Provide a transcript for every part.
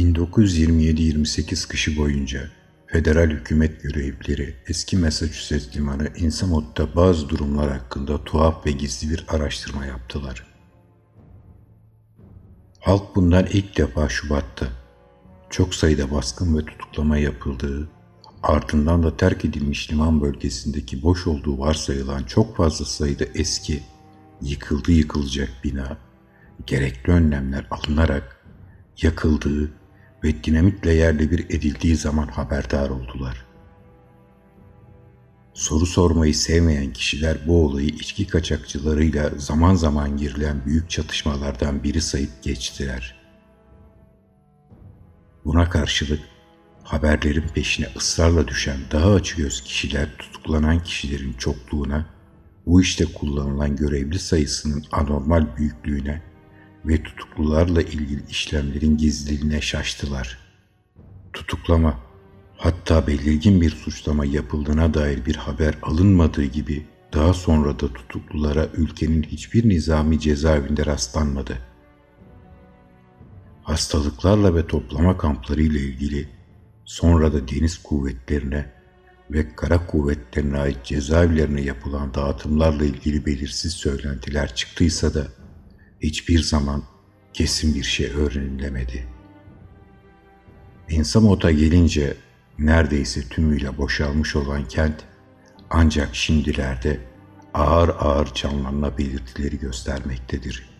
1927-28 kışı boyunca federal hükümet görevlileri eski Massachusetts limanı Innsmouth'ta bazı durumlar hakkında tuhaf ve gizli bir araştırma yaptılar. Halk bundan ilk defa Şubat'ta çok sayıda baskın ve tutuklama yapıldığı, ardından da terk edilmiş liman bölgesindeki boş olduğu varsayılan çok fazla sayıda eski, yıkıldı yıkılacak bina, gerekli önlemler alınarak yakıldığı ve dinamitle yerle bir edildiği zaman haberdar oldular. Soru sormayı sevmeyen kişiler bu olayı içki kaçakçılarıyla zaman zaman girilen büyük çatışmalardan biri sayıp geçtiler. Buna karşılık haberlerin peşine ısrarla düşen daha açıgöz kişiler tutuklanan kişilerin çokluğuna, bu işte kullanılan görevli sayısının anormal büyüklüğüne ve tutuklularla ilgili işlemlerin gizliliğine şaştılar. Tutuklama, hatta belirgin bir suçlama yapıldığına dair bir haber alınmadığı gibi daha sonra da tutuklulara ülkenin hiçbir nizami cezaevinde rastlanmadı. Hastalıklarla ve toplama kampları ile ilgili sonra da deniz kuvvetlerine ve kara kuvvetlerine ait cezaevlerine yapılan dağıtımlarla ilgili belirsiz söylentiler çıktıysa da hiçbir zaman kesin bir şey öğrenilemedi. Insamot'a gelince neredeyse tümüyle boşalmış olan kent ancak şimdilerde ağır ağır canlanma belirtileri göstermektedir.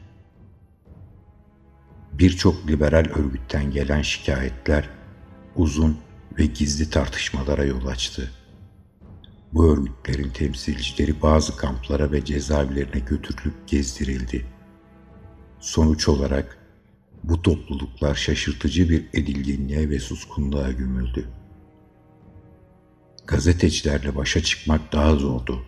Birçok liberal örgütten gelen şikayetler uzun ve gizli tartışmalara yol açtı. Bu örgütlerin temsilcileri bazı kamplara ve cezaevlerine götürülüp gezdirildi. Sonuç olarak bu topluluklar şaşırtıcı bir edilginliğe ve suskunluğa gömüldü. Gazetecilerle başa çıkmak daha zordu.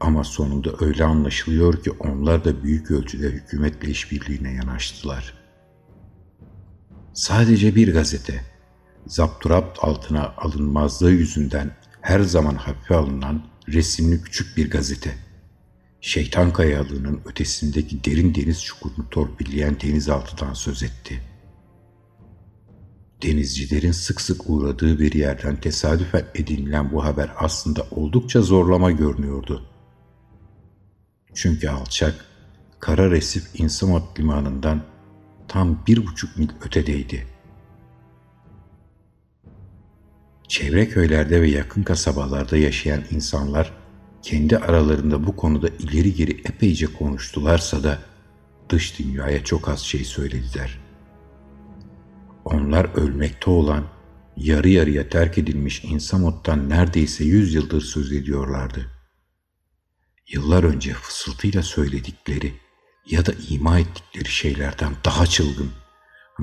Ama sonunda öyle anlaşılıyor ki onlar da büyük ölçüde hükümetle işbirliğine yanaştılar. Sadece bir gazete, zapturapt altına alınmazlığı yüzünden her zaman hafife alınan resimli küçük bir gazete. Şeytan kayalığının ötesindeki derin deniz çukurunu torpilleyen denizaltıdan söz etti. Denizcilerin sık sık uğradığı bir yerden tesadüfen edinilen bu haber aslında oldukça zorlama görünüyordu. Çünkü alçak, kara resif Insamot limanından tam bir buçuk mil ötedeydi. Çevre köylerde ve yakın kasabalarda yaşayan insanlar kendi aralarında bu konuda ileri geri epeyce konuştularsa da dış dünyaya çok az şey söylediler. Onlar ölmekte olan, yarı yarıya terk edilmiş Insamot'tan neredeyse yüz yıldır söz ediyorlardı. Yıllar önce fısıltıyla söyledikleri ya da ima ettikleri şeylerden daha çılgın,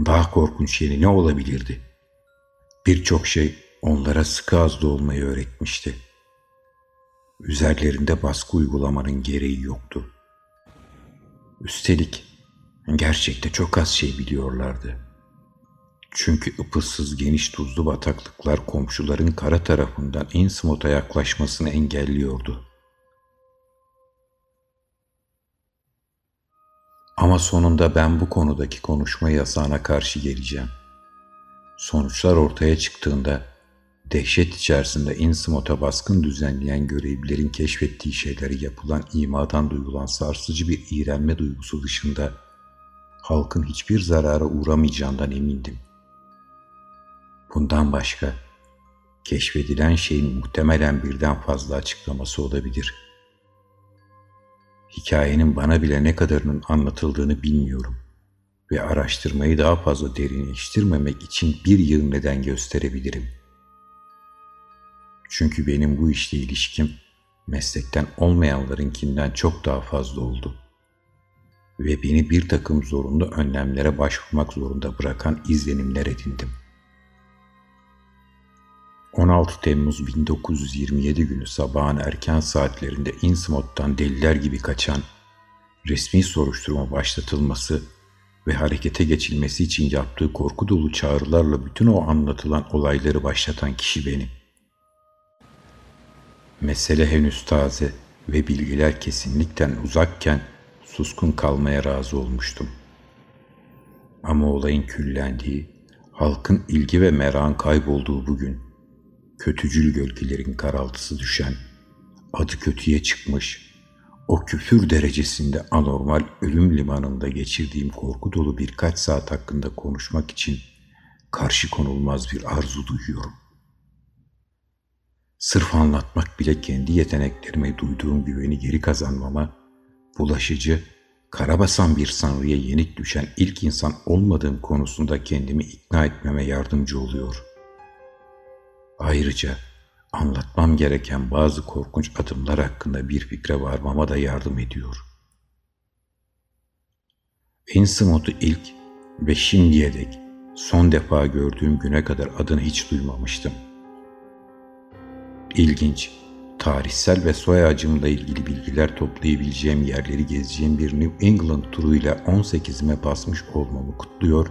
daha korkunç yeni ne olabilirdi? Birçok şey onlara sıkı azlı olmayı öğretmişti. Üzerlerinde baskı uygulamanın gereği yoktu. Üstelik gerçekte çok az şey biliyorlardı. Çünkü ıpıssız geniş tuzlu bataklıklar komşuların kara tarafından Innsmouth'a yaklaşmasını engelliyordu. Ama sonunda ben bu konudaki konuşma yasağına karşı geleceğim. Sonuçlar ortaya çıktığında dehşet içerisinde Innsmouth'a baskın düzenleyen görevlilerin keşfettiği şeyleri yapılan imadan duyulan sarsıcı bir iğrenme duygusu dışında halkın hiçbir zarara uğramayacağından emindim. Bundan başka keşfedilen şeyin muhtemelen birden fazla açıklaması olabilir.'' Hikayenin bana bile ne kadarının anlatıldığını bilmiyorum ve araştırmayı daha fazla derinleştirmemek için bir yıl neden gösterebilirim. Çünkü benim bu işle ilişkim meslekten olmayanlarınkinden çok daha fazla oldu. Ve beni bir takım zorunlu önlemlere başvurmak zorunda bırakan izlenimler edindim.'' 16 Temmuz 1927 günü sabahın erken saatlerinde Innsmouth'tan deliler gibi kaçan, resmi soruşturma başlatılması ve harekete geçilmesi için yaptığı korku dolu çağrılarla bütün o anlatılan olayları başlatan kişi benim. Mesele henüz taze ve bilgiler kesinlikten uzakken suskun kalmaya razı olmuştum. Ama olayın küllendiği, halkın ilgi ve merakın kaybolduğu bugün, kötücül gölgelerin karaltısı düşen, adı kötüye çıkmış, o küfür derecesinde anormal ölüm limanında geçirdiğim korku dolu birkaç saat hakkında konuşmak için karşı konulmaz bir arzu duyuyorum. Sırf anlatmak bile kendi yeteneklerime duyduğum güveni geri kazanmama, bulaşıcı, karabasan bir sanrıya yenik düşen ilk insan olmadığım konusunda kendimi ikna etmeme yardımcı oluyor. Ayrıca anlatmam gereken bazı korkunç adımlar hakkında bir fikre varmama da yardım ediyor. Innsmouth'u ilk ve şimdiye dek son defa gördüğüm güne kadar adını hiç duymamıştım. İlginç, tarihsel ve soy ağacımla ilgili bilgiler toplayabileceğim yerleri gezeceğim bir New England turuyla 18'ime basmış olmamı kutluyor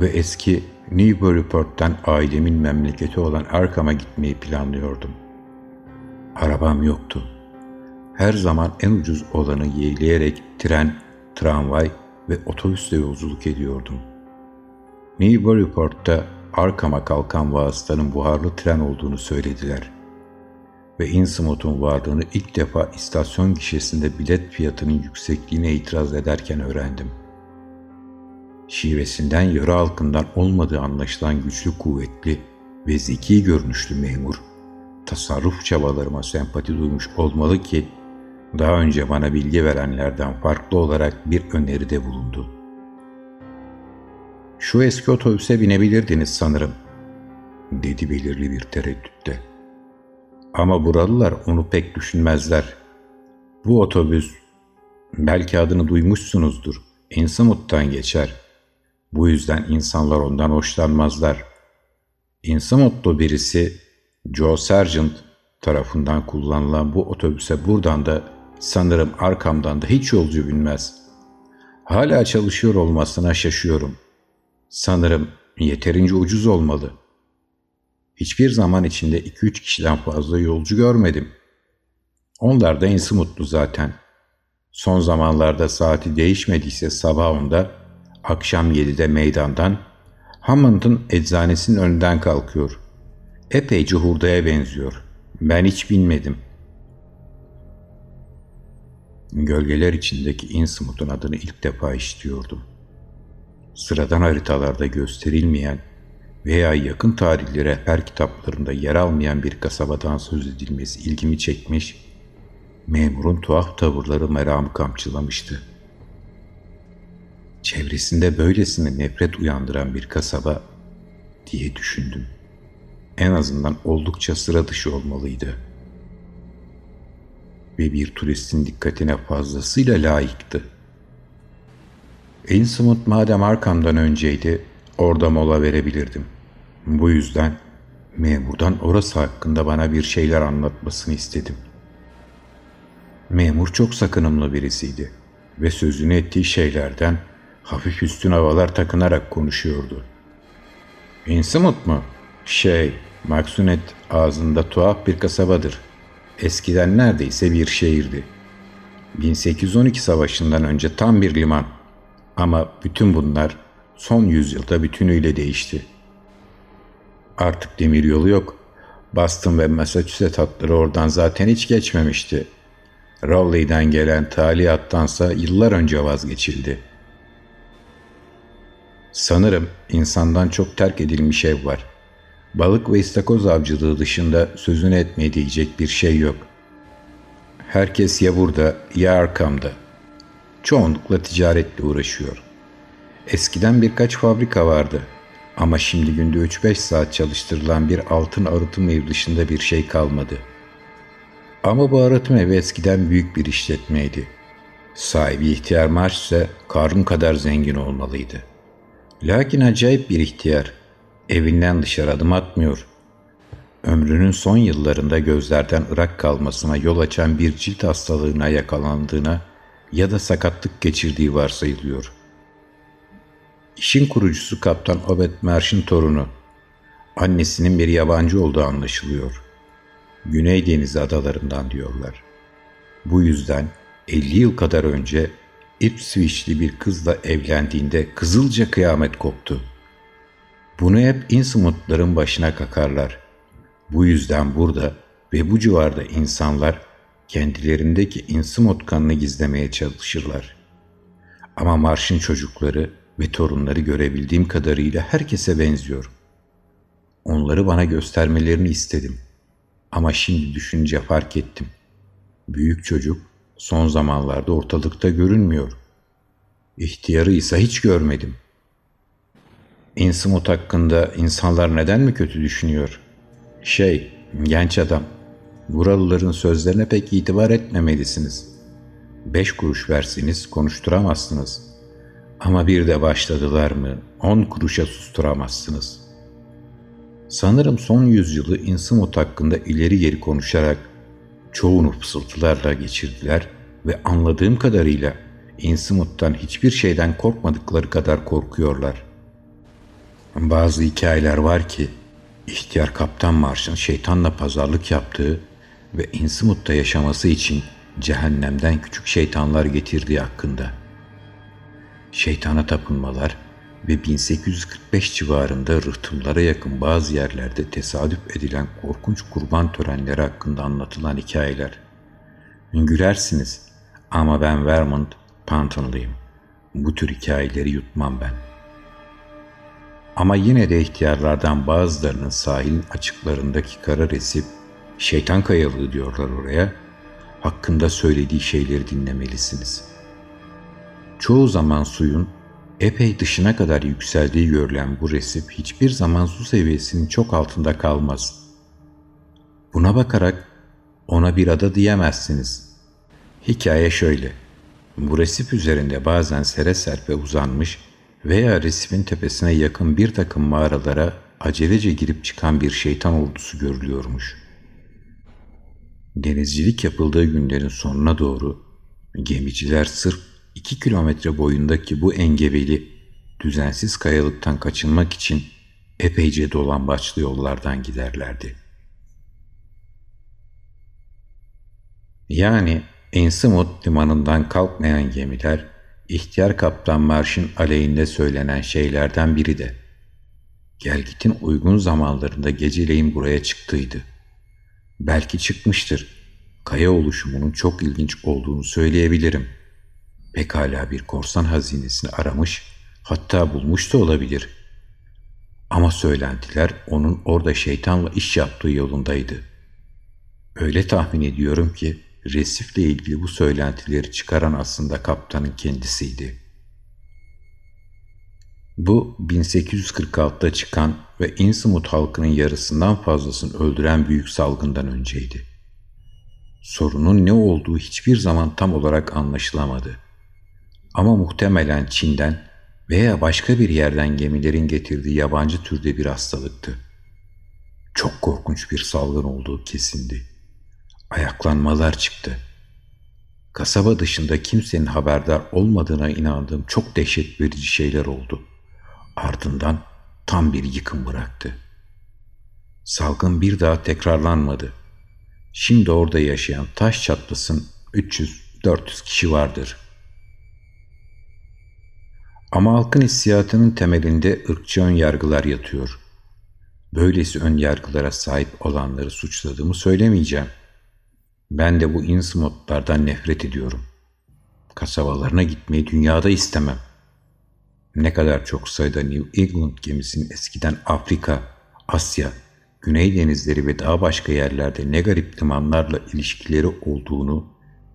ve eski Newburyport'tan ailemin memleketi olan Arkham'a gitmeyi planlıyordum. Arabam yoktu. Her zaman en ucuz olanı yeğleyerek tren, tramvay ve otobüsle yolculuk ediyordum. Newburyport'ta Arkham'a kalkan vasıtanın buharlı tren olduğunu söylediler ve Innsmouth'un varlığını ilk defa istasyon gişesinde bilet fiyatının yüksekliğine itiraz ederken öğrendim.'' şivesinden yöre halkından olmadığı anlaşılan güçlü kuvvetli ve zeki görünüşlü memur, tasarruf çabalarıma sempati duymuş olmalı ki daha önce bana bilgi verenlerden farklı olarak bir öneride bulundu. Şu eski otobüse binebilirdiniz sanırım, dedi belirli bir tereddütte. Ama buralılar onu pek düşünmezler. Bu otobüs, belki adını duymuşsunuzdur, Innsmouth'tan geçer. Bu yüzden insanlar ondan hoşlanmazlar. İnsamotlu birisi Joe Sargent tarafından kullanılan bu otobüse buradan da sanırım arkamdan da hiç yolcu binmez. Hala çalışıyor olmasına şaşıyorum. Sanırım yeterince ucuz olmalı. Hiçbir zaman içinde 2-3 kişiden fazla yolcu görmedim. Onlar da insi mutlu zaten. Son zamanlarda saati değişmediyse sabah onda akşam 7'de meydandan Hammond'ın eczanesinin önünden kalkıyor. Epeyce hurdaya benziyor. Ben hiç bilmedim. Gölgeler içindeki Innsmouth'un adını ilk defa işitiyordum. Sıradan haritalarda gösterilmeyen veya yakın tarihli rehber kitaplarında yer almayan bir kasabadan söz edilmesi ilgimi çekmiş, memurun tuhaf tavırları meramı kamçılamıştı.'' çevresinde böylesine nefret uyandıran bir kasaba diye düşündüm. En azından oldukça sıra dışı olmalıydı. Ve bir turistin dikkatine fazlasıyla layıktı. Innsmouth madem arkamdan önceydi, orada mola verebilirdim. Bu yüzden memurdan orası hakkında bana bir şeyler anlatmasını istedim. Memur çok sakınımlı birisiydi ve sözünü ettiği şeylerden hafif üstün havalar takınarak konuşuyordu. Innsmouth mu? Şey, Maksunet ağzında tuhaf bir kasabadır. Eskiden neredeyse bir şehirdi. 1812 savaşından önce tam bir liman. Ama bütün bunlar son yüzyılda bütünüyle değişti. Artık demir yolu yok. Boston ve Massachusetts hatları oradan zaten hiç geçmemişti. Rowley'den gelen talihattansa yıllar önce vazgeçildi.'' Sanırım insandan çok terk edilmiş ev var. Balık ve istakoz avcılığı dışında sözünü etmeye diyecek bir şey yok. Herkes ya burada ya arkamda. Çoğunlukla ticaretle uğraşıyor. Eskiden birkaç fabrika vardı ama şimdi günde 3-5 saat çalıştırılan bir altın arıtım evi dışında bir şey kalmadı. Ama bu arıtım evi eskiden büyük bir işletmeydi. Sahibi ihtiyar marş ise Karun kadar zengin olmalıydı.'' Lakin acayip bir ihtiyar. Evinden dışarı adım atmıyor. Ömrünün son yıllarında gözlerden ırak kalmasına yol açan bir cilt hastalığına yakalandığına ya da sakatlık geçirdiği varsayılıyor. İşin kurucusu Kaptan Obed Merş'in torunu. Annesinin bir yabancı olduğu anlaşılıyor. Güney Denizi adalarından diyorlar. Bu yüzden 50 yıl kadar önce Ipswich'li bir kızla evlendiğinde kızılca kıyamet koptu. Bunu hep insumutların başına kakarlar. Bu yüzden burada ve bu civarda insanlar kendilerindeki insumut kanını gizlemeye çalışırlar. Ama marşın çocukları ve torunları görebildiğim kadarıyla herkese benziyor. Onları bana göstermelerini istedim. Ama şimdi düşünce fark ettim. Büyük çocuk son zamanlarda ortalıkta görünmüyor. İhtiyarı ise hiç görmedim. Innsmouth hakkında insanlar neden mi kötü düşünüyor? Şey, genç adam, buralıların sözlerine pek itibar etmemelisiniz. Beş kuruş verseniz konuşturamazsınız. Ama bir de başladılar mı on kuruşa susturamazsınız. Sanırım son yüzyılı Innsmouth hakkında ileri geri konuşarak çoğunu fısıltılarla geçirdiler ve anladığım kadarıyla Innsmouth'tan hiçbir şeyden korkmadıkları kadar korkuyorlar. Bazı hikayeler var ki ihtiyar Kaptan Marş'ın şeytanla pazarlık yaptığı ve Innsmouth'ta yaşaması için cehennemden küçük şeytanlar getirdiği hakkında. Şeytana tapınmalar ve 1845 civarında rıhtımlara yakın bazı yerlerde tesadüf edilen korkunç kurban törenleri hakkında anlatılan hikayeler. Gülersiniz ama ben Vermont Pantonluyum. Bu tür hikayeleri yutmam ben. Ama yine de ihtiyarlardan bazılarının sahilin açıklarındaki kara resip, şeytan kayalığı diyorlar oraya, hakkında söylediği şeyleri dinlemelisiniz. Çoğu zaman suyun epey dışına kadar yükseldiği görülen bu resip hiçbir zaman su seviyesinin çok altında kalmaz. Buna bakarak ona bir ada diyemezsiniz. Hikaye şöyle. Bu resip üzerinde bazen sere serpe uzanmış veya resifin tepesine yakın bir takım mağaralara acelece girip çıkan bir şeytan ordusu görülüyormuş. Denizcilik yapıldığı günlerin sonuna doğru gemiciler sırf iki kilometre boyundaki bu engebeli, düzensiz kayalıktan kaçınmak için epeyce dolambaçlı yollardan giderlerdi. Yani Ensimut limanından kalkmayan gemiler, ihtiyar kaptan Marş'ın aleyhinde söylenen şeylerden biri de. Gelgit'in uygun zamanlarında geceleyin buraya çıktıydı. Belki çıkmıştır. Kaya oluşumunun çok ilginç olduğunu söyleyebilirim. Pekala bir korsan hazinesini aramış, hatta bulmuş da olabilir. Ama söylentiler onun orada şeytanla iş yaptığı yolundaydı. Öyle tahmin ediyorum ki resifle ilgili bu söylentileri çıkaran aslında kaptanın kendisiydi. Bu 1846'da çıkan ve Innsmouth halkının yarısından fazlasını öldüren büyük salgından önceydi. Sorunun ne olduğu hiçbir zaman tam olarak anlaşılamadı. Ama muhtemelen Çin'den veya başka bir yerden gemilerin getirdiği yabancı türde bir hastalıktı. Çok korkunç bir salgın olduğu kesindi ayaklanmalar çıktı. Kasaba dışında kimsenin haberdar olmadığına inandığım çok dehşet verici şeyler oldu. Ardından tam bir yıkım bıraktı. Salgın bir daha tekrarlanmadı. Şimdi orada yaşayan taş çatlasın 300-400 kişi vardır. Ama halkın hissiyatının temelinde ırkçı ön yargılar yatıyor. Böylesi ön yargılara sahip olanları suçladığımı söylemeyeceğim.'' Ben de bu insmotlardan nefret ediyorum. Kasabalarına gitmeyi dünyada istemem. Ne kadar çok sayıda New England gemisinin eskiden Afrika, Asya, Güney denizleri ve daha başka yerlerde ne garip limanlarla ilişkileri olduğunu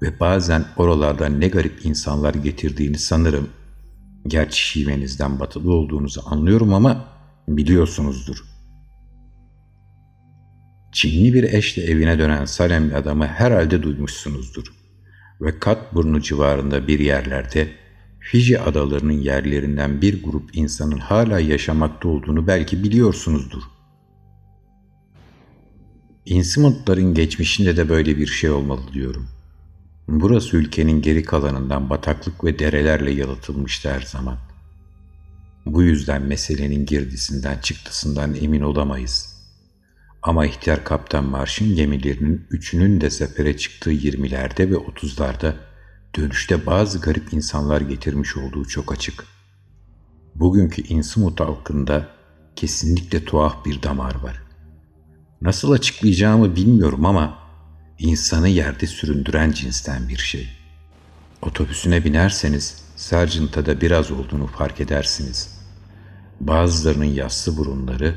ve bazen oralardan ne garip insanlar getirdiğini sanırım. Gerçi şivenizden batılı olduğunuzu anlıyorum ama biliyorsunuzdur.'' Çinli bir eşle evine dönen Salemli adamı herhalde duymuşsunuzdur. Ve Katburnu civarında bir yerlerde Fiji adalarının yerlerinden bir grup insanın hala yaşamakta olduğunu belki biliyorsunuzdur. İnsimutların geçmişinde de böyle bir şey olmalı diyorum. Burası ülkenin geri kalanından bataklık ve derelerle yalıtılmıştı her zaman. Bu yüzden meselenin girdisinden çıktısından emin olamayız.'' Ama ihtiyar kaptan Marş'ın gemilerinin üçünün de sefere çıktığı 20'lerde ve 30'larda dönüşte bazı garip insanlar getirmiş olduğu çok açık. Bugünkü Innsmouth halkında kesinlikle tuhaf bir damar var. Nasıl açıklayacağımı bilmiyorum ama insanı yerde süründüren cinsten bir şey. Otobüsüne binerseniz Sargent'a da biraz olduğunu fark edersiniz. Bazılarının yassı burunları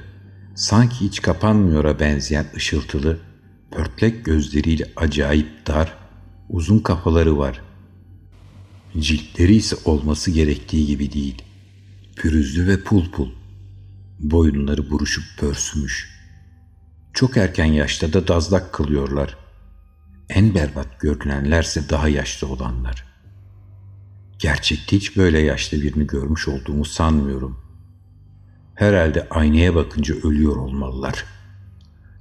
sanki hiç kapanmıyora benzeyen ışıltılı, pörtlek gözleriyle acayip dar, uzun kafaları var. Ciltleri ise olması gerektiği gibi değil. Pürüzlü ve pul pul. Boyunları buruşup pörsümüş. Çok erken yaşta da dazlak kılıyorlar. En berbat görünenlerse daha yaşlı olanlar. Gerçekte hiç böyle yaşlı birini görmüş olduğumu sanmıyorum. Herhalde aynaya bakınca ölüyor olmalılar.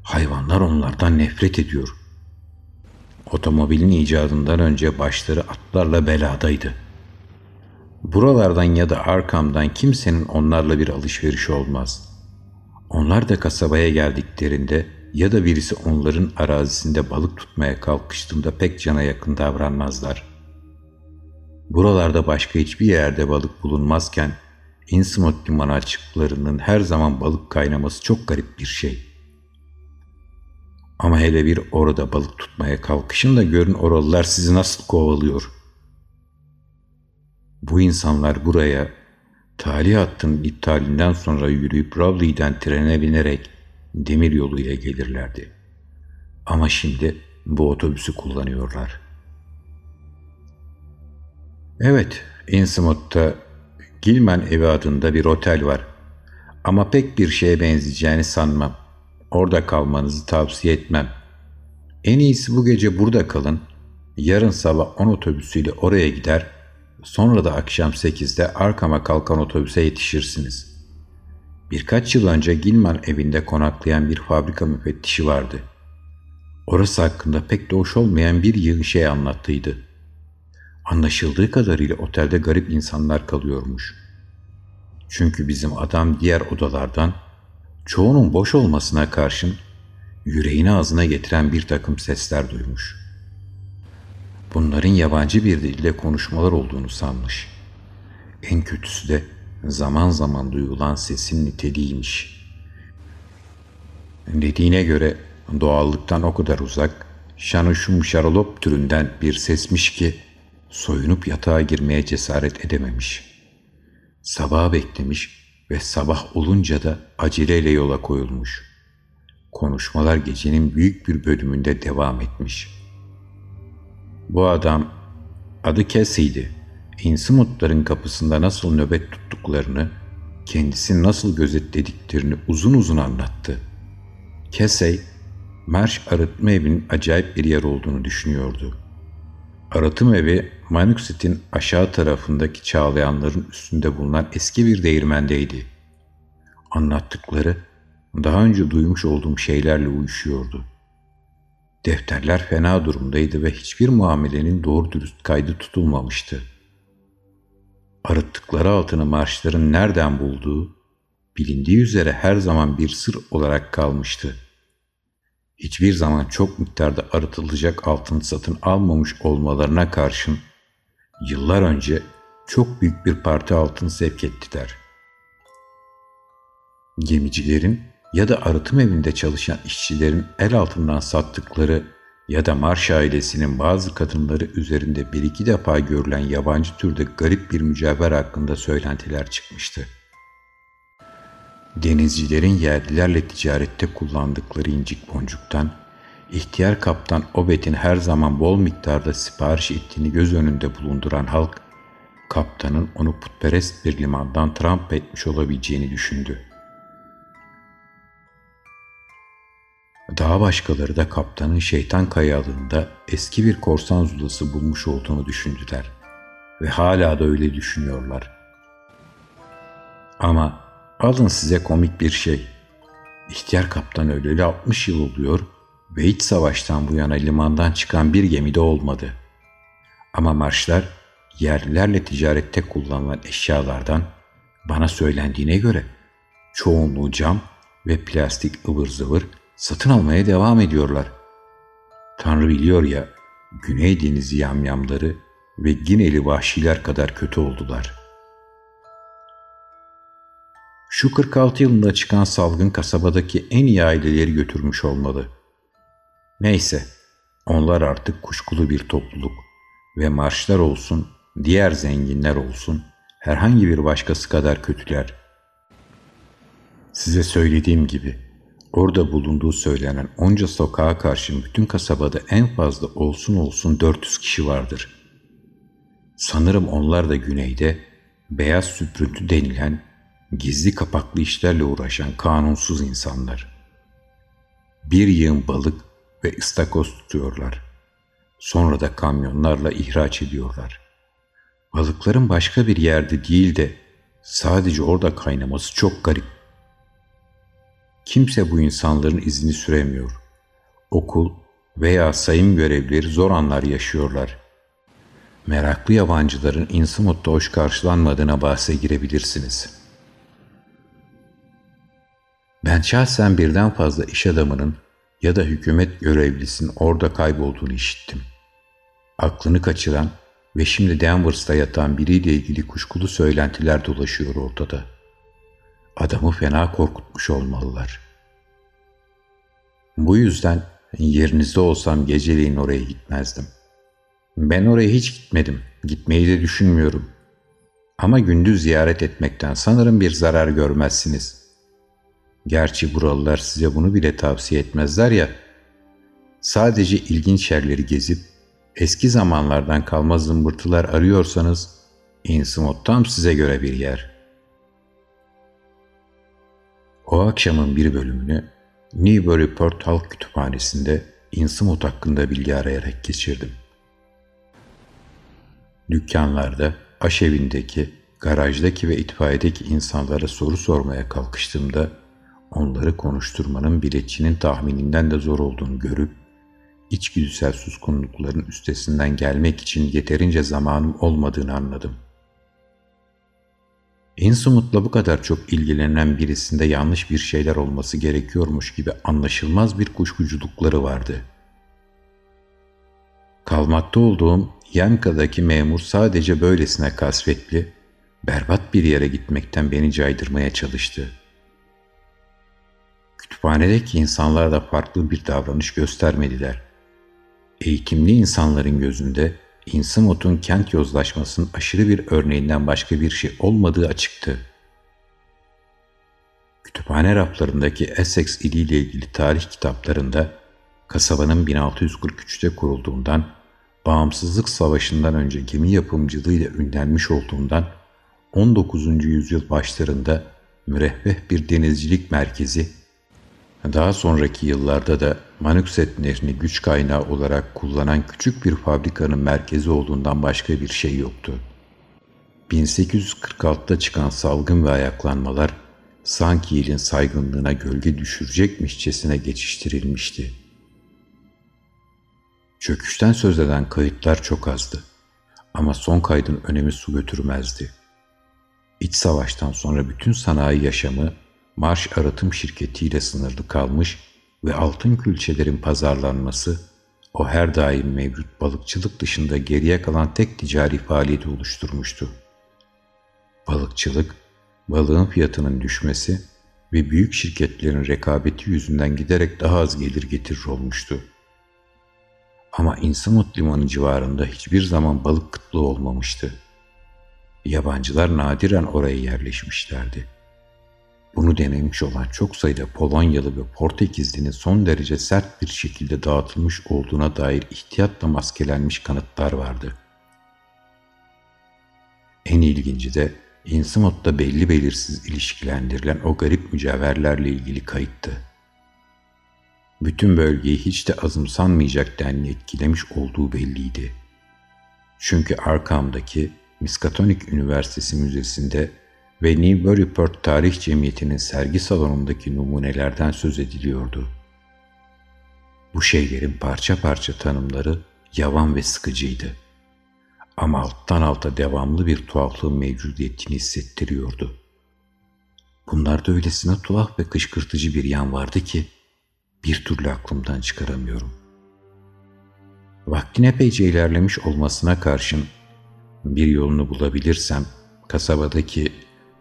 Hayvanlar onlardan nefret ediyor. Otomobilin icadından önce başları atlarla beladaydı. Buralardan ya da arkamdan kimsenin onlarla bir alışveriş olmaz. Onlar da kasabaya geldiklerinde ya da birisi onların arazisinde balık tutmaya kalkıştığında pek cana yakın davranmazlar. Buralarda başka hiçbir yerde balık bulunmazken Innsmouth limanı açıklarının her zaman balık kaynaması çok garip bir şey. Ama hele bir orada balık tutmaya kalkışın da görün oralılar sizi nasıl kovalıyor. Bu insanlar buraya tali hattının iptalinden sonra yürüyüp Ravli'den trene binerek demir yoluyla gelirlerdi. Ama şimdi bu otobüsü kullanıyorlar. Evet, Innsmouth'ta Gilman evi adında bir otel var. Ama pek bir şeye benzeyeceğini sanmam. Orada kalmanızı tavsiye etmem. En iyisi bu gece burada kalın. Yarın sabah 10 otobüsüyle oraya gider. Sonra da akşam 8'de arkama kalkan otobüse yetişirsiniz. Birkaç yıl önce Gilman evinde konaklayan bir fabrika müfettişi vardı. Orası hakkında pek de hoş olmayan bir yığın şey anlattıydı. Anlaşıldığı kadarıyla otelde garip insanlar kalıyormuş. Çünkü bizim adam diğer odalardan çoğunun boş olmasına karşın yüreğini ağzına getiren bir takım sesler duymuş. Bunların yabancı bir dille konuşmalar olduğunu sanmış. En kötüsü de zaman zaman duyulan sesin niteliğiymiş. Dediğine göre doğallıktan o kadar uzak, şanuşum şarolop türünden bir sesmiş ki soyunup yatağa girmeye cesaret edememiş. Sabah beklemiş ve sabah olunca da aceleyle yola koyulmuş. Konuşmalar gecenin büyük bir bölümünde devam etmiş. Bu adam adı Cassie'ydi. İnsımutların kapısında nasıl nöbet tuttuklarını, kendisini nasıl gözetlediklerini uzun uzun anlattı. Casey, Marş arıtma evinin acayip bir yer olduğunu düşünüyordu. Arıtım evi Manuxit'in aşağı tarafındaki çağlayanların üstünde bulunan eski bir değirmendeydi. Anlattıkları daha önce duymuş olduğum şeylerle uyuşuyordu. Defterler fena durumdaydı ve hiçbir muamelenin doğru dürüst kaydı tutulmamıştı. Arıttıkları altını marşların nereden bulduğu, bilindiği üzere her zaman bir sır olarak kalmıştı. Hiçbir zaman çok miktarda arıtılacak altın satın almamış olmalarına karşın yıllar önce çok büyük bir parti altın sevk ettiler. Gemicilerin ya da arıtım evinde çalışan işçilerin el altından sattıkları ya da Marş ailesinin bazı kadınları üzerinde bir iki defa görülen yabancı türde garip bir mücevher hakkında söylentiler çıkmıştı. Denizcilerin yerlilerle ticarette kullandıkları incik boncuktan, ihtiyar kaptan Obet'in her zaman bol miktarda sipariş ettiğini göz önünde bulunduran halk, kaptanın onu putperest bir limandan tramp etmiş olabileceğini düşündü. Daha başkaları da kaptanın şeytan kayalığında eski bir korsan zulası bulmuş olduğunu düşündüler. Ve hala da öyle düşünüyorlar. Ama alın size komik bir şey. İhtiyar kaptan öleli 60 yıl oluyor ve iç savaştan bu yana limandan çıkan bir gemide olmadı. Ama marşlar yerlilerle ticarette kullanılan eşyalardan bana söylendiğine göre çoğunluğu cam ve plastik ıvır zıvır satın almaya devam ediyorlar. Tanrı biliyor ya, Güney Denizi yamyamları ve Gineli vahşiler kadar kötü oldular. Şu 46 yılında çıkan salgın kasabadaki en iyi aileleri götürmüş olmalı. Neyse, onlar artık kuşkulu bir topluluk ve marşlar olsun, diğer zenginler olsun, herhangi bir başkası kadar kötüler. Size söylediğim gibi, orada bulunduğu söylenen onca sokağa karşın bütün kasabada en fazla olsun olsun 400 kişi vardır. Sanırım onlar da güneyde beyaz süprüntü denilen gizli kapaklı işlerle uğraşan kanunsuz insanlar. Bir yığın balık ve ıstakoz tutuyorlar. Sonra da kamyonlarla ihraç ediyorlar. Balıkların başka bir yerde değil de sadece orada kaynaması çok garip. Kimse bu insanların izini süremiyor. Okul veya sayım görevlileri zor anlar yaşıyorlar. Meraklı yabancıların Innsmouth'ta hoş karşılanmadığına bahse girebilirsiniz.'' Ben şahsen birden fazla iş adamının ya da hükümet görevlisinin orada kaybolduğunu işittim. Aklını kaçıran ve şimdi Denver's'ta yatan biriyle ilgili kuşkulu söylentiler dolaşıyor ortada. Adamı fena korkutmuş olmalılar. Bu yüzden yerinizde olsam geceleyin oraya gitmezdim. Ben oraya hiç gitmedim. Gitmeyi de düşünmüyorum. Ama gündüz ziyaret etmekten sanırım bir zarar görmezsiniz.'' Gerçi buralılar size bunu bile tavsiye etmezler ya. Sadece ilginç yerleri gezip eski zamanlardan kalma zımbırtılar arıyorsanız Innsmouth tam size göre bir yer. O akşamın bir bölümünü Newburyport Halk Kütüphanesi'nde Innsmouth hakkında bilgi arayarak geçirdim. Dükkanlarda, aşevindeki, garajdaki ve itfaiyedeki insanlara soru sormaya kalkıştığımda onları konuşturmanın biletçinin tahmininden de zor olduğunu görüp, içgüdüsel suskunlukların üstesinden gelmek için yeterince zamanım olmadığını anladım. Insumut'la bu kadar çok ilgilenen birisinde yanlış bir şeyler olması gerekiyormuş gibi anlaşılmaz bir kuşkuculukları vardı. Kalmakta olduğum Yanka'daki memur sadece böylesine kasvetli, berbat bir yere gitmekten beni caydırmaya çalıştı.'' Kütüphanedeki insanlar da farklı bir davranış göstermediler. Eğitimli insanların gözünde Innsmouth'un kent yozlaşmasının aşırı bir örneğinden başka bir şey olmadığı açıktı. Kütüphane raflarındaki Essex iliyle ilgili tarih kitaplarında kasabanın 1643'te kurulduğundan, bağımsızlık savaşından önce gemi yapımcılığıyla ünlenmiş olduğundan 19. yüzyıl başlarında müreffeh bir denizcilik merkezi daha sonraki yıllarda da Manukset Nehri'ni güç kaynağı olarak kullanan küçük bir fabrikanın merkezi olduğundan başka bir şey yoktu. 1846'da çıkan salgın ve ayaklanmalar sanki ilin saygınlığına gölge düşürecekmişçesine geçiştirilmişti. Çöküşten söz eden kayıtlar çok azdı ama son kaydın önemi su götürmezdi. İç savaştan sonra bütün sanayi yaşamı marş arıtım şirketiyle sınırlı kalmış ve altın külçelerin pazarlanması o her daim mevcut balıkçılık dışında geriye kalan tek ticari faaliyeti oluşturmuştu. Balıkçılık, balığın fiyatının düşmesi ve büyük şirketlerin rekabeti yüzünden giderek daha az gelir getirir olmuştu. Ama İnsamut Limanı civarında hiçbir zaman balık kıtlığı olmamıştı. Yabancılar nadiren oraya yerleşmişlerdi. Bunu denemiş olan çok sayıda Polonyalı ve Portekizlinin son derece sert bir şekilde dağıtılmış olduğuna dair ihtiyatla maskelenmiş kanıtlar vardı. En ilginci de Innsmouth'ta belli belirsiz ilişkilendirilen o garip mücevherlerle ilgili kayıttı. Bütün bölgeyi hiç de azımsanmayacak denli etkilemiş olduğu belliydi. Çünkü Arkham'daki Miskatonic Üniversitesi Müzesi'nde ve Newburyport Tarih Cemiyeti'nin sergi salonundaki numunelerden söz ediliyordu. Bu şeylerin parça parça tanımları yavan ve sıkıcıydı. Ama alttan alta devamlı bir tuhaflığın mevcudiyetini hissettiriyordu. Bunlarda öylesine tuhaf ve kışkırtıcı bir yan vardı ki bir türlü aklımdan çıkaramıyorum. Vaktin epeyce ilerlemiş olmasına karşın bir yolunu bulabilirsem kasabadaki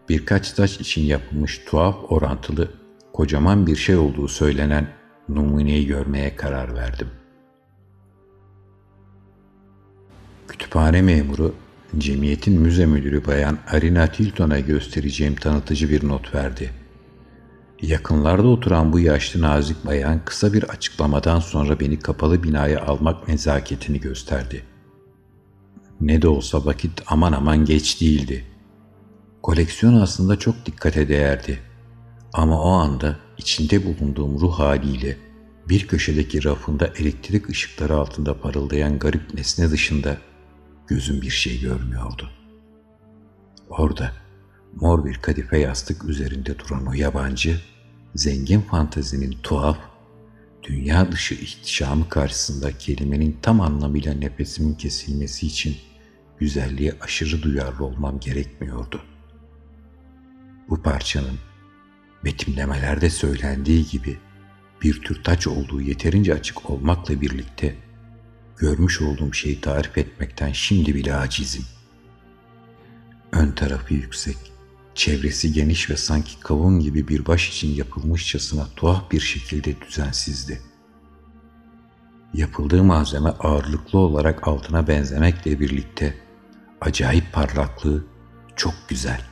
birkaç taş için yapılmış tuhaf orantılı kocaman bir şey olduğu söylenen numuneyi görmeye karar verdim. Kütüphane memuru, cemiyetin müze müdürü bayan Arina Tilton'a göstereceğim tanıtıcı bir not verdi. Yakınlarda oturan bu yaşlı nazik bayan kısa bir açıklamadan sonra beni kapalı binaya almak nezaketini gösterdi. Ne de olsa vakit aman aman geç değildi. Koleksiyon aslında çok dikkate değerdi. Ama o anda içinde bulunduğum ruh haliyle bir köşedeki rafında elektrik ışıkları altında parıldayan garip nesne dışında gözüm bir şey görmüyordu. Orada mor bir kadife yastık üzerinde duran o yabancı, zengin fantezinin tuhaf, dünya dışı ihtişamı karşısında kelimenin tam anlamıyla nefesimin kesilmesi için güzelliğe aşırı duyarlı olmam gerekmiyordu. Bu parçanın betimlemelerde söylendiği gibi bir tür taç olduğu yeterince açık olmakla birlikte görmüş olduğum şeyi tarif etmekten şimdi bile acizim. Ön tarafı yüksek, çevresi geniş ve sanki kavun gibi bir baş için yapılmışçasına tuhaf bir şekilde düzensizdi. Yapıldığı malzeme ağırlıklı olarak altına benzemekle birlikte acayip parlaklığı çok güzel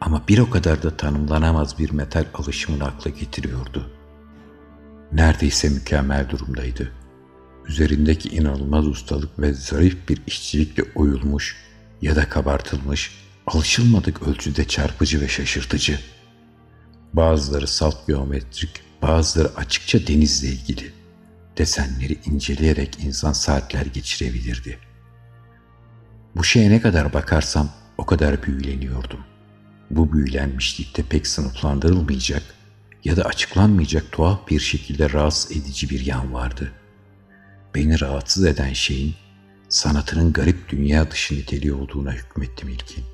ama bir o kadar da tanımlanamaz bir metal alışımını akla getiriyordu. Neredeyse mükemmel durumdaydı. Üzerindeki inanılmaz ustalık ve zarif bir işçilikle oyulmuş ya da kabartılmış, alışılmadık ölçüde çarpıcı ve şaşırtıcı. Bazıları salt geometrik, bazıları açıkça denizle ilgili. Desenleri inceleyerek insan saatler geçirebilirdi. Bu şeye ne kadar bakarsam o kadar büyüleniyordum. Bu büyülenmişlikte pek sınıflandırılmayacak ya da açıklanmayacak tuhaf bir şekilde rahatsız edici bir yan vardı. Beni rahatsız eden şeyin sanatının garip dünya dışı niteliği olduğuna hükmettim ilkin.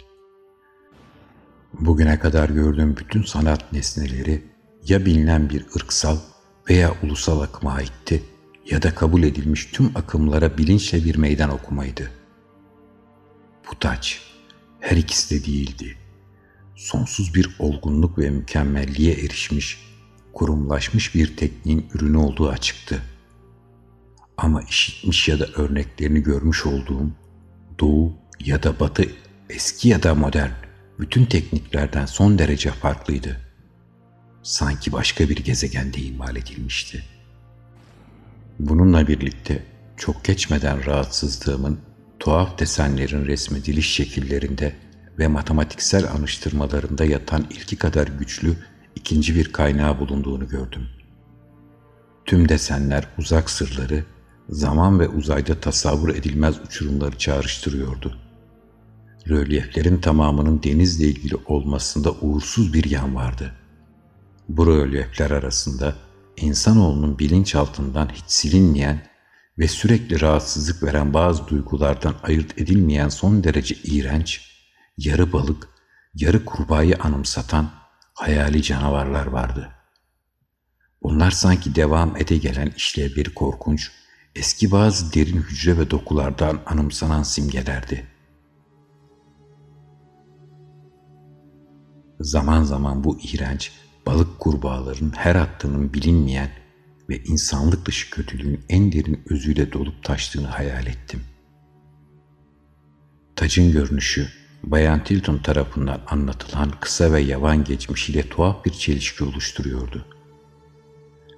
Bugüne kadar gördüğüm bütün sanat nesneleri ya bilinen bir ırksal veya ulusal akıma aitti ya da kabul edilmiş tüm akımlara bilinçle bir meydan okumaydı. Bu taç her ikisi de değildi sonsuz bir olgunluk ve mükemmelliğe erişmiş, kurumlaşmış bir tekniğin ürünü olduğu açıktı. Ama işitmiş ya da örneklerini görmüş olduğum doğu ya da batı, eski ya da modern bütün tekniklerden son derece farklıydı. Sanki başka bir gezegende imal edilmişti. Bununla birlikte çok geçmeden rahatsızlığımın tuhaf desenlerin resmediliş şekillerinde ve matematiksel anıştırmalarında yatan ilki kadar güçlü ikinci bir kaynağı bulunduğunu gördüm. Tüm desenler uzak sırları, zaman ve uzayda tasavvur edilmez uçurumları çağrıştırıyordu. Rölyeflerin tamamının denizle ilgili olmasında uğursuz bir yan vardı. Bu rölyefler arasında insanoğlunun bilinçaltından hiç silinmeyen ve sürekli rahatsızlık veren bazı duygulardan ayırt edilmeyen son derece iğrenç yarı balık, yarı kurbağayı anımsatan hayali canavarlar vardı. Bunlar sanki devam ede gelen işlevleri korkunç, eski bazı derin hücre ve dokulardan anımsanan simgelerdi. Zaman zaman bu iğrenç balık kurbağaların her attığının bilinmeyen ve insanlık dışı kötülüğün en derin özüyle dolup taştığını hayal ettim. Tacın görünüşü Bayan Tilton tarafından anlatılan kısa ve yavan geçmişiyle tuhaf bir çelişki oluşturuyordu.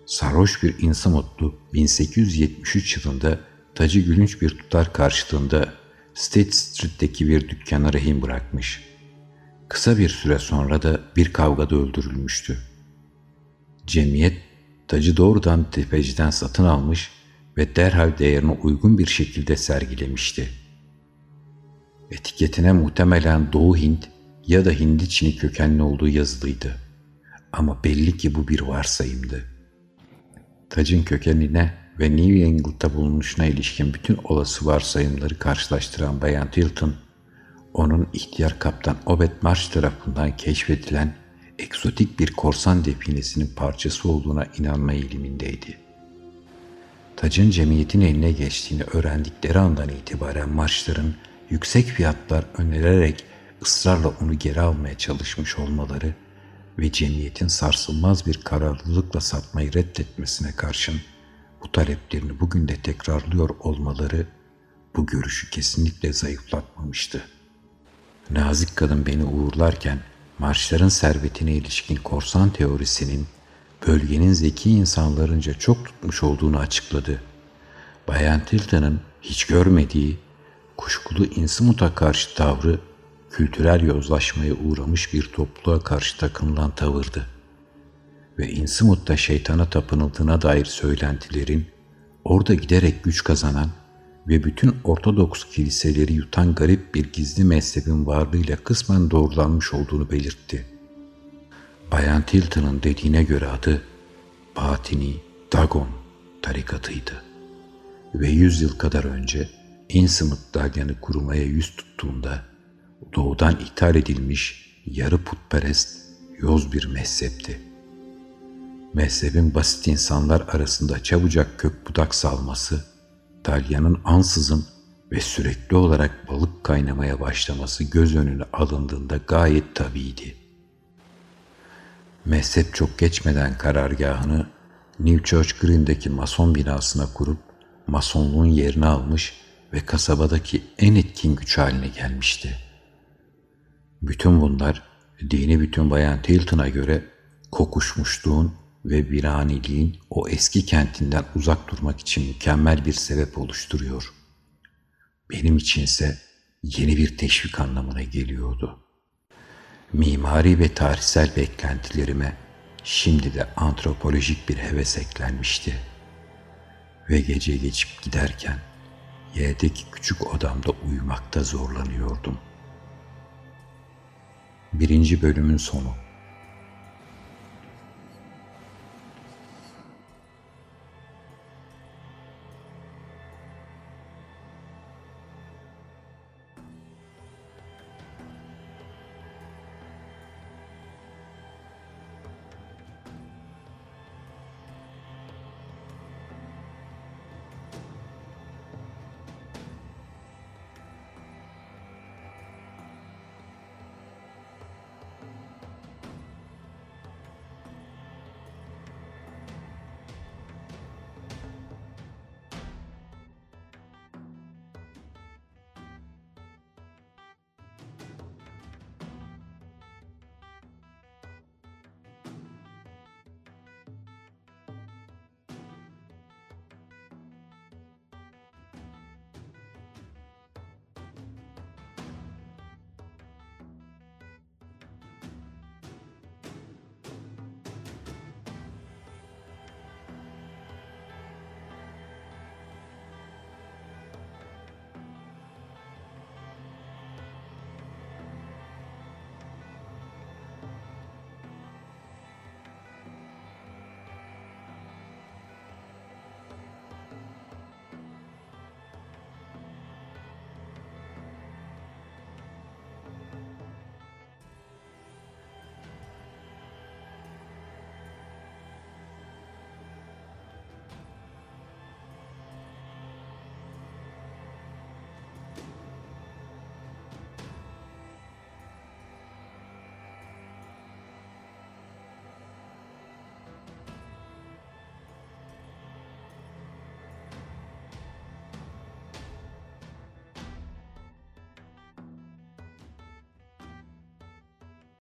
Sarhoş bir insan mutlu 1873 yılında tacı gülünç bir tutar karşılığında State Street'teki bir dükkana rehin bırakmış. Kısa bir süre sonra da bir kavgada öldürülmüştü. Cemiyet tacı doğrudan tefeciden satın almış ve derhal değerine uygun bir şekilde sergilemişti.'' Etiketine muhtemelen Doğu Hint ya da Hindi Çin'i kökenli olduğu yazılıydı. Ama belli ki bu bir varsayımdı. Tacın kökenine ve New England'da bulunuşuna ilişkin bütün olası varsayımları karşılaştıran Bayan Tilton, onun ihtiyar kaptan Obed Marsh tarafından keşfedilen eksotik bir korsan definesinin parçası olduğuna inanma eğilimindeydi. Tacın cemiyetin eline geçtiğini öğrendikleri andan itibaren Marsh'ların yüksek fiyatlar önererek ısrarla onu geri almaya çalışmış olmaları ve cemiyetin sarsılmaz bir kararlılıkla satmayı reddetmesine karşın bu taleplerini bugün de tekrarlıyor olmaları bu görüşü kesinlikle zayıflatmamıştı. Nazik kadın beni uğurlarken marşların servetine ilişkin korsan teorisinin bölgenin zeki insanlarınca çok tutmuş olduğunu açıkladı. Bayan Tilton'ın hiç görmediği kuşkulu Innsmouth'a karşı tavrı kültürel yozlaşmaya uğramış bir topluluğa karşı takınılan tavırdı. Ve Innsmouth'ta şeytana tapınıldığına dair söylentilerin orada giderek güç kazanan ve bütün Ortodoks kiliseleri yutan garip bir gizli mezhebin varlığıyla kısmen doğrulanmış olduğunu belirtti. Bayan Tilton'ın dediğine göre adı Batini Dagon tarikatıydı. Ve yüz yıl kadar önce Innsmouth dalyanı kurumaya yüz tuttuğunda doğudan ithal edilmiş yarı putperest yoz bir mezhepti. Mezhebin basit insanlar arasında çabucak kök budak salması, dalyanın ansızın ve sürekli olarak balık kaynamaya başlaması göz önüne alındığında gayet tabiydi. Mezhep çok geçmeden karargahını New Church Green'deki mason binasına kurup masonluğun yerini almış ve kasabadaki en etkin güç haline gelmişti. Bütün bunlar dini bütün Bayan Tilton'a göre kokuşmuşluğun ve viraniliğin o eski kentinden uzak durmak için mükemmel bir sebep oluşturuyor. Benim içinse yeni bir teşvik anlamına geliyordu. Mimari ve tarihsel beklentilerime şimdi de antropolojik bir heves eklenmişti. Ve gece geçip giderken yerdeki küçük odamda uyumakta zorlanıyordum. Birinci bölümün sonu